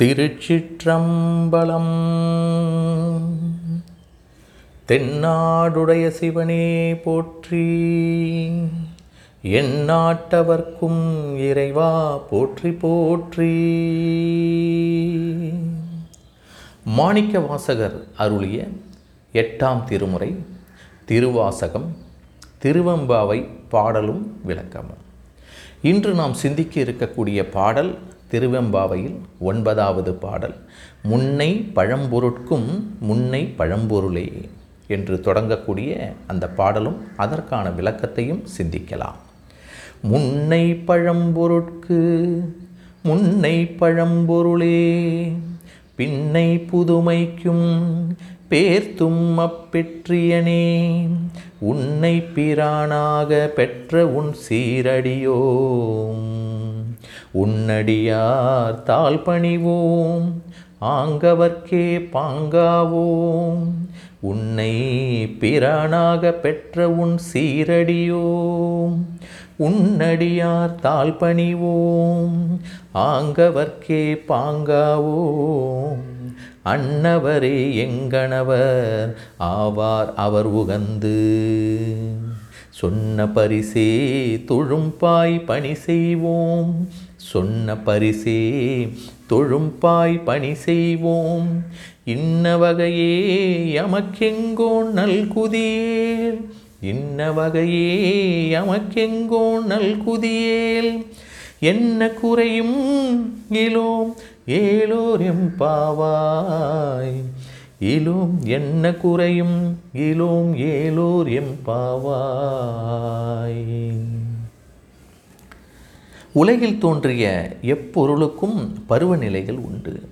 திருச்சிற்றம்பலம். தென்னாடுடைய சிவனே போற்றி எந்நாட்டவர்க்கும் இறைவா போற்றி போற்றி. மாணிக்க வாசகர் அருளிய எட்டாம் திருமுறை திருவாசகம் திருவம்பாவை பாடலும் விளக்கமும். இன்று நாம் சிந்திக்க இருக்கக்கூடிய பாடல் திருவெம்பாவையில் ஒன்பதாவது பாடல் முன்னை பழம்பொருட்கும் முன்னை பழம்பொருளே என்று தொடங்கக்கூடிய அந்த பாடலும் அதற்கான விளக்கத்தையும் சிந்திக்கலாம். முன்னை பழம்பொருட்கு முன்னை பழம்பொருளே பின்னை புதுமைக்கும் பேர்த்தும் அப்பெற்றியனே உன்னை பிரானாக பெற்ற உன் சீரடியோம். உன்னடியார் தாழ் பணிவோம் ஆங்கவர்க்கே பாங்காவோம். உன்னை பிரானாக பெற்ற உன் சீரடியோம். உன்னடியார் தாழ் பணிவோம் ஆங்கவர்க்கே பாங்காவோம். அன்னவரே எங்கணவர் ஆவார் அவர் உகந்து. சொன்ன பரிசே தொழும்பாய் பணி செய்வோம். சொன்ன பரிசே தொழும்பாய் பணி செய்வோம். இன்ன வகையே எமக்கெங்கோ நல்குதியேல். இன்ன வகையே எமக்கெங்கோ நல்குதியேல். என்ன குறையும் இலோம் ஏலோர் எம்பாவாய் இலோம் என்ன குறையும்? இலோம் ஏலோர் எம்பாவாய் உலகில் தோன்றிய எப்பொருளுக்கும் பருவநிலைகள் உண்டு.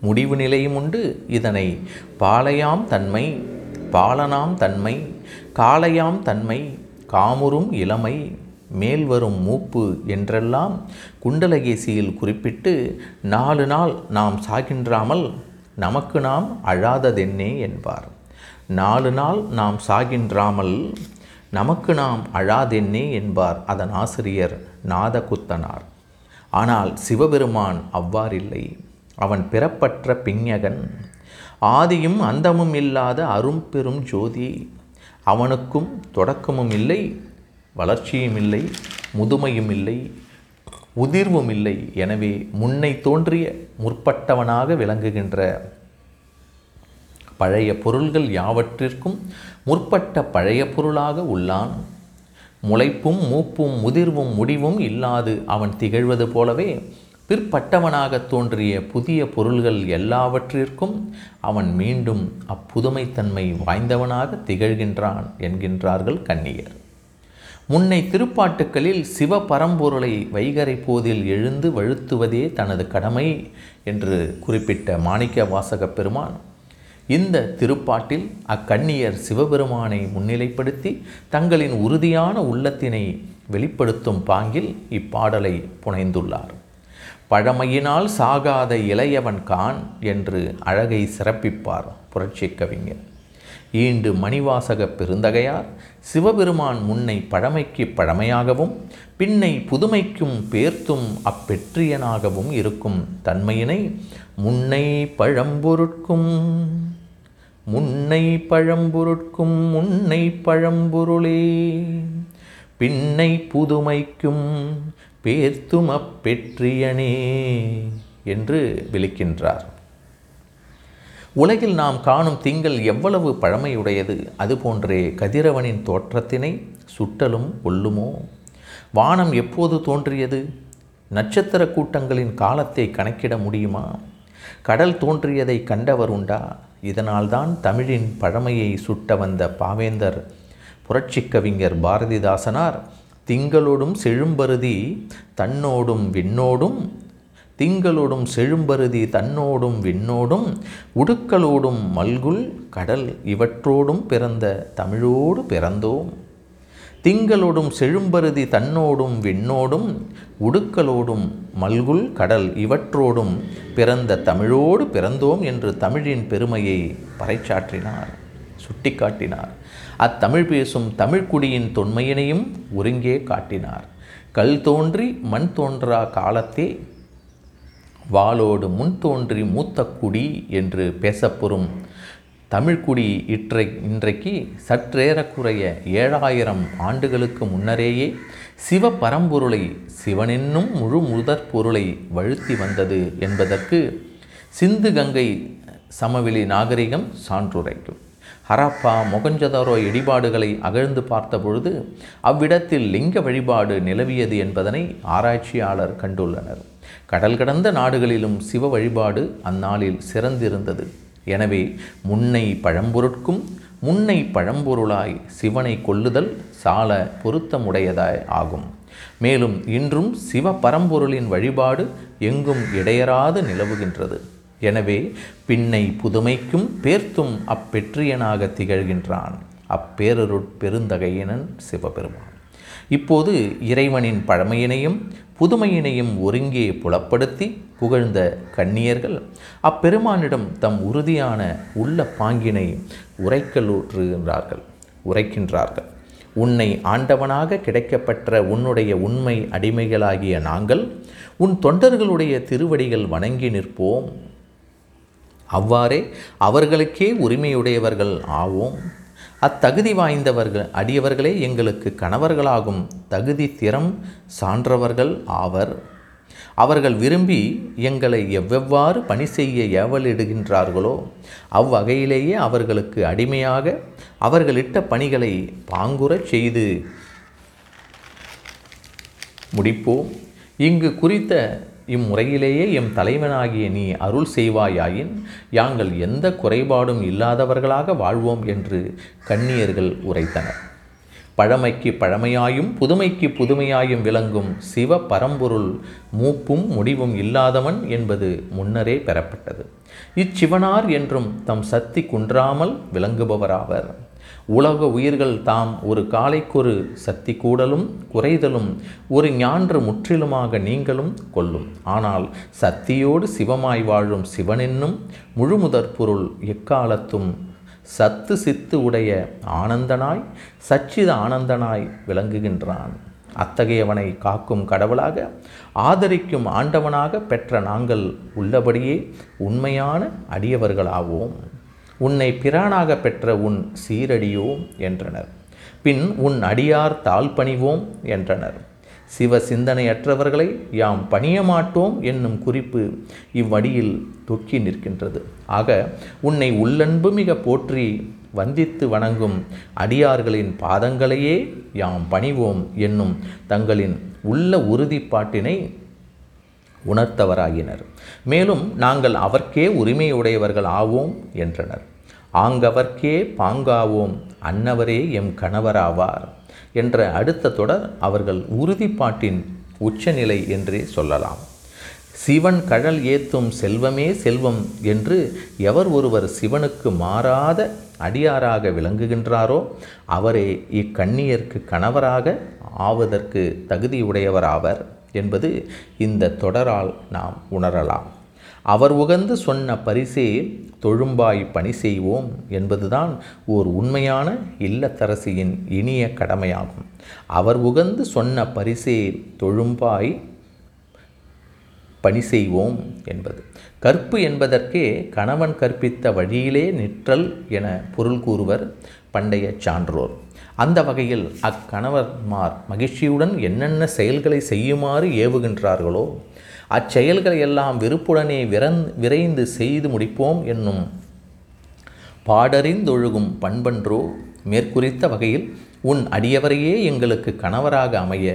முடிவு நிலையும் உண்டு. இதனை பாலையாம் தன்மை பாலனாம் தன்மை காளையாம் தன்மை காமுறும் இளமை மேல் வரும் மூப்பு என்றெல்லாம் குண்டலகேசியில் குறிப்பிட்டு நாலு நாள் நாம் சாகின்றாமல் நமக்கு நாம் அழாததென்னே என்பார். நாலு நாள் நாம் சாகின்றாமல் நமக்கு நாம் அழாதென்னே என்பார் அதன் ஆசிரியர் நாதகுத்தனார். ஆனால் சிவபெருமான் அவ்வாறில்லை. அவன் பிறப்பற்ற பிஞகன் ஆதியும் அந்தமும் இல்லாத அரும்பெரும் ஜோதி. அவனுக்கும் தொடக்கமும் இல்லை வளர்ச்சியும் இல்லை முதுமையும் இல்லை. உதிர்வும் இல்லை. எனவே முன்னை தோன்றிய முற்பட்டவனாக விளங்குகின்ற பழைய பொருள்கள் யாவற்றிற்கும் முற்பட்ட பழைய பொருளாக உள்ளான். முளைப்பும் மூப்பும் முதிர்வும் முடிவும் இல்லாது அவன் திகழ்வது போலவே பிற்பட்டவனாக தோன்றிய புதிய பொருள்கள் எல்லாவற்றிற்கும் அவன் மீண்டும் அப்புதுமைத்தன்மை வாய்ந்தவனாக திகழ்கின்றான் என்கின்றார்கள் கன்னியர். முன்னை திருப்பாட்டுக்களில் சிவ பரம்பொருளை வைகரை போதில் எழுந்து வழுத்துவதே தனது கடமை என்று குறிப்பிட்ட மாணிக்க வாசக பெருமான் இந்த திருப்பாட்டில் அக்கண்ணியர் சிவபெருமானை முன்னிலைப்படுத்தி தங்களின் உறுதியான உள்ளத்தினை வெளிப்படுத்தும் பாங்கில் இப்பாடலை புனைந்துள்ளார். பழமையினால் சாகாத இளையவன் கான் என்று அழகை சிறப்பிப்பார் புரட்சி கவிஞர். ஈண்டு மணிவாசக பெருந்தகையார் சிவபெருமான் முன்னை பழமைக்கு பழமையாகவும் பின்னை புதுமைக்கும் பேர்த்தும் அப்பெற்றியனாகவும் இருக்கும் தன்மையினை முன்னை பழம்பொருட்கும் முன்னை பழம்பொருட்கும் முன்னை பழம்பொருளே. பின்னை புதுமைக்கும் பேர்த்தும் அப்பெற்றியனே என்று விளிக்கின்றார். உலகில் நாம் காணும் திங்கள் எவ்வளவு பழமையுடையது? அதுபோன்றே கதிரவனின் தோற்றத்தினை சுட்டலும் கொல்லுமோ வானம் எப்போது தோன்றியது? நட்சத்திர கூட்டங்களின் காலத்தை கணக்கிட முடியுமா? கடல் தோன்றியதை கண்டவர் உண்டா? இதனால்தான் தமிழின் பழமையை சுட்ட வந்த பாவேந்தர் புரட்சிக் கவிஞர் பாரதிதாசனார் திங்களோடும் செழும்பருதி தன்னோடும் விண்ணோடும் திங்களோடும் செழும்பருதி தன்னோடும் விண்ணோடும் உடுக்களோடும் மல்குல் கடல் இவற்றோடும் பிறந்த தமிழோடு பிறந்தோம். திங்களோடும் செழும்பருதி தன்னோடும் விண்ணோடும் உடுக்களோடும் மல்குல் கடல் இவற்றோடும் பிறந்த தமிழோடு பிறந்தோம் என்று தமிழின் பெருமையை பறைச்சாற்றினார் சுட்டிக்காட்டினார். அத்தமிழ் பேசும் தமிழ்க்குடியின் தொன்மையினையும் ஒருங்கே காட்டினார். கல் தோன்றி மண் தோன்றா காலத்தே வாளோடு முன் தோன்றி மூத்த குடி என்று பேசப்பெறும் தமிழ்குடி இற்றை இன்றைக்கு சற்றேறக்குறைய ஏழாயிரம் ஆண்டுகளுக்கு முன்னரேயே சிவ பரம்பொருளை சிவனென்னும் முழு முதற் பொருளை வழுத்தி வந்தது என்பதற்கு சிந்து கங்கை சமவெளி நாகரிகம் சான்றுரைக்கும். ஹராப்பா மொகஞ்சதாரோ இடிபாடுகளை அகழ்ந்து பார்த்தபொழுது அவ்விடத்தில் லிங்க வழிபாடு நிலவியது என்பதனை ஆராய்ச்சியாளர் கண்டுள்ளனர். கடல் கடந்த நாடுகளிலும் சிவ வழிபாடு அந்நாளில் சிறந்திருந்தது. எனவே முன்னை பழம்பொருட்கும் முன்னை பழம்பொருளாய் சிவனை கொல்லுதல் சால பொருத்தமுடையதாய் ஆகும். மேலும் இன்றும் சிவ பரம்பொருளின் வழிபாடு எங்கும் இடையராது நிலவுகின்றது. எனவே பின்னை புதுமைக்கும் பேர்த்தும் அப்பெற்றியனாக திகழ்கின்றான். அப்பேரருட் பெருந்தகையினன் சிவபெருமான். இப்போது இறைவனின் பழமையினையும் புதுமையினையும் ஒருங்கே புலப்படுத்தி புகழ்ந்த கன்னியர்கள் அப்பெருமானிடம் தம் உறுதியான உள்ள பாங்கினை உரைக்கலூற்றுகின்றார்கள் உரைக்கின்றார்கள். உன்னை ஆண்டவனாக கிடைக்கப்பெற்ற உன்னுடைய உண்மை அடிமைகளாகிய நாங்கள் உன் தொண்டர்களுடைய திருவடிகள் வணங்கி நிற்போம். அவ்வாறே அவர்களுக்கே உரிமையுடையவர்கள் ஆவோம். அத்தகுதி வாய்ந்தவர்கள் அடியவர்களே எங்களுக்கு கணவர்களாகும். தகுதி திறம் சான்றவர்கள் ஆவர். அவர்கள் விரும்பி எங்களை எவ்வெவ்வாறு பணி செய்ய ஏவலிடுகின்றார்களோ அவ்வகையிலேயே அவர்களுக்கு அடிமையாக அவர்களிட்ட பணிகளை பாங்குறச் செய்து முடிப்போம். இங்கு குறித்த இம்முறையிலேயே எம் தலைவனாகிய நீ அருள் செய்வாயாயின் யாங்கள் எந்த குறைபாடும் இல்லாதவர்களாக வாழ்வோம் என்று கண்ணியர்கள் உரைத்தனர். பழமைக்கு பழமையாயும் புதுமைக்கு புதுமையாயும் விளங்கும் சிவ பரம்பொருள் மூப்பும் முடிவும் இல்லாதவன் என்பது முன்னரே பெறப்பட்டது. இச்சிவனார் என்றும் தம் சக்தி குன்றாமல் விளங்குபவராவர். உலக உயிர்கள் தாம் ஒரு காலைக்கொரு சக்தி கூடலும் குறைதலும் ஒரு ஞான்று முற்றிலுமாக நீங்களும் கொள்ளும் ஆனால் சக்தியோடு சிவமாய் வாழும் சிவனென்னும் முழுமுதற் பொருள் எக்காலத்தும் சத்து சித்து உடைய ஆனந்தனாய் சச்சித ஆனந்தனாய் விளங்குகின்றான். அத்தகையவனை காக்கும் கடவுளாக ஆதரிக்கும் ஆண்டவனாக பெற்ற நாங்கள் உள்ளபடியே உண்மையான அடியவர்களாவோம். உன்னை பிரானாக பெற்ற உன் சீரடியோம் என்றனர். பின் உன் அடியார் தாழ் பணிவோம் என்றனர். சிவ சிந்தனையற்றவர்களை யாம் பணியமாட்டோம் என்னும் குறிப்பு இவ்வடியில் தொக்கி நிற்கின்றது. ஆக உன்னை உள்ளன்பு மிக போற்றி வந்தித்து வணங்கும் அடியார்களின் பாதங்களையே யாம் பணிவோம் என்னும் தங்களின் உள்ள உறுதிப்பாட்டினை உணர்த்தவராகினர் மேலும் நாங்கள் அவர்க்கே உரிமையுடையவர்கள் ஆவோம் என்றனர். ஆங்கவர்க்கே பாங்காவோம் அன்னவரே எம் கணவராவார் என்ற அடுத்த தொடர் அவர்கள் உறுதிப்பாட்டின் உச்சநிலை என்றே சொல்லலாம். சிவன் கழல் ஏத்தும் செல்வமே செல்வம் என்று எவர் ஒருவர் சிவனுக்கு மாறாத அடியாராக விளங்குகின்றாரோ அவரே இக்கண்ணியர்க்கு கணவராக ஆவதற்கு தகுதியுடையவராவர் என்பது இந்த தொடரால் நாம் உணரலாம். அவர் உகந்து சொன்ன பரிசே தொழும்பாய் பணி செய்வோம் என்பதுதான் ஓர் உண்மையான இல்லத்தரசியின் இனிய கடமையாகும். அவர் உகந்து சொன்ன பரிசே தொழும்பாய் பணி செய்வோம் என்பது. கற்பு என்பதற்கே கணவன் கற்பித்த வழியிலே நிற்றல் என பொருள் கூறுவர் பண்டைய சான்றோர். அந்த வகையில் அக்கணவர்மார் மகிழ்ச்சியுடன் என்னென்ன செயல்களை செய்யுமாறு ஏவுகின்றார்களோ அச்செயல்களை எல்லாம் வெறுப்புடனே விரந் விரைந்து செய்து முடிப்போம் என்னும் பாடறிந்தொழுகும் பண்பன்றோ மேற்குறித்த வகையில் உன் அடியவரையே எங்களுக்கு கணவராக அமைய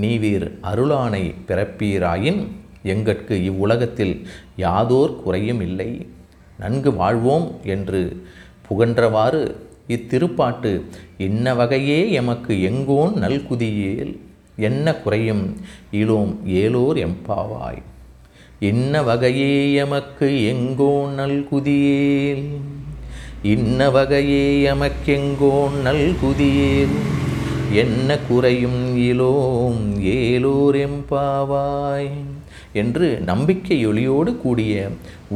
நீவீர் அருளானை பிறப்பீராயின் எங்கட்கு இவ்வுலகத்தில் யாதோர் குறையும் இல்லை. நன்கு வாழ்வோம் என்று புகன்றவாறு இத்திருப்பாட்டு இன்ன வகையே எமக்கு எங்கோன் நல்குதியேல். என்ன குறையும்? இலோம் ஏலோர் எம்பாவாய். இன்ன வகையே எமக்கு எங்கோ நல்குதியேல். இன்ன வகையே எமக்கெங்கோ நல்குதியேல். என்ன குறையும்? இலோம் ஏலோர் எம்பாவாய். என்று நம்பிக்கை ஒளியோடு கூடிய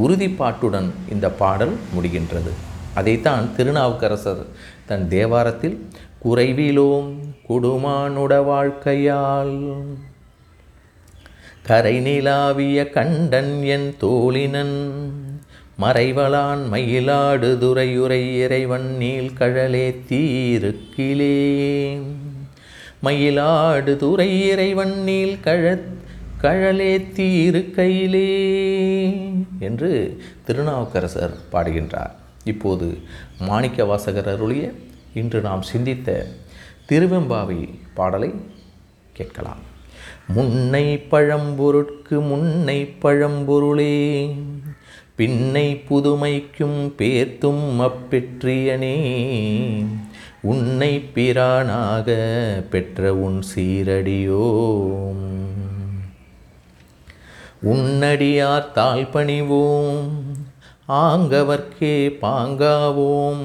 உறுதிப்பாட்டுடன் இந்த பாடல் முடிகின்றது. அதைத்தான் திருநாவுக்கரசர் தன் தேவாரத்தில் குறைவிலோம் குடுமானுட வாழ்க்கையால். கரை நிலாவிய கண்டன் என் தோழினன் மறைவளான் மயிலாடு துறையுரை இறைவன் நீல் கழலே தீருக்கிலே. மயிலாடு துறை இறைவன் நீல் கழ கழலே தீருக்கையிலே என்று திருநாவுக்கரசர் பாடுகின்றார். இப்போது மாணிக்க வாசகர் அருளிய இன்று நாம் சிந்தித்த திருவெம்பாவை பாடலை கேட்கலாம். முன்னை பழம்பொருட்கு முன்னை பழம்பொருளே பின்னை புதுமைக்கும் பேர்த்தும் அப்பெற்றியனே உன்னை பிரானாக பெற்ற உன் சீரடியோ உன்னடியார் தாழ்பணிவோம் ஆங்கவர்க்கே பாங்காவோம்.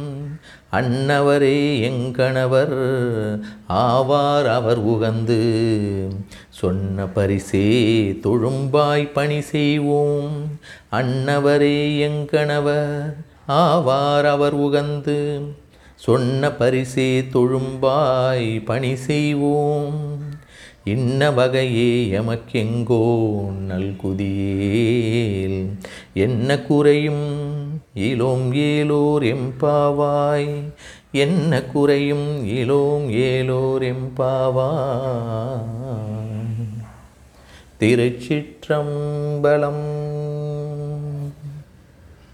அன்னவரே எங்கணவர் ஆவார் அவர் உகந்து. சொன்ன பரிசே தொழும்பாய் பணி செய்வோம். அன்னவரே எங்கணவர் ஆவார் அவர் உகந்து. சொன்ன பரிசே தொழும்பாய் பணி செய்வோம். இன்ன வகையே எமக்கெங்கோ நல்குதியேல் என்ன குறையும்? இலோம் ஏலோர் எம்பாவாய். என்ன குறையும்? இலோம் ஏலோர் எம்பாவாய். திருச்சிற்றம்பலம்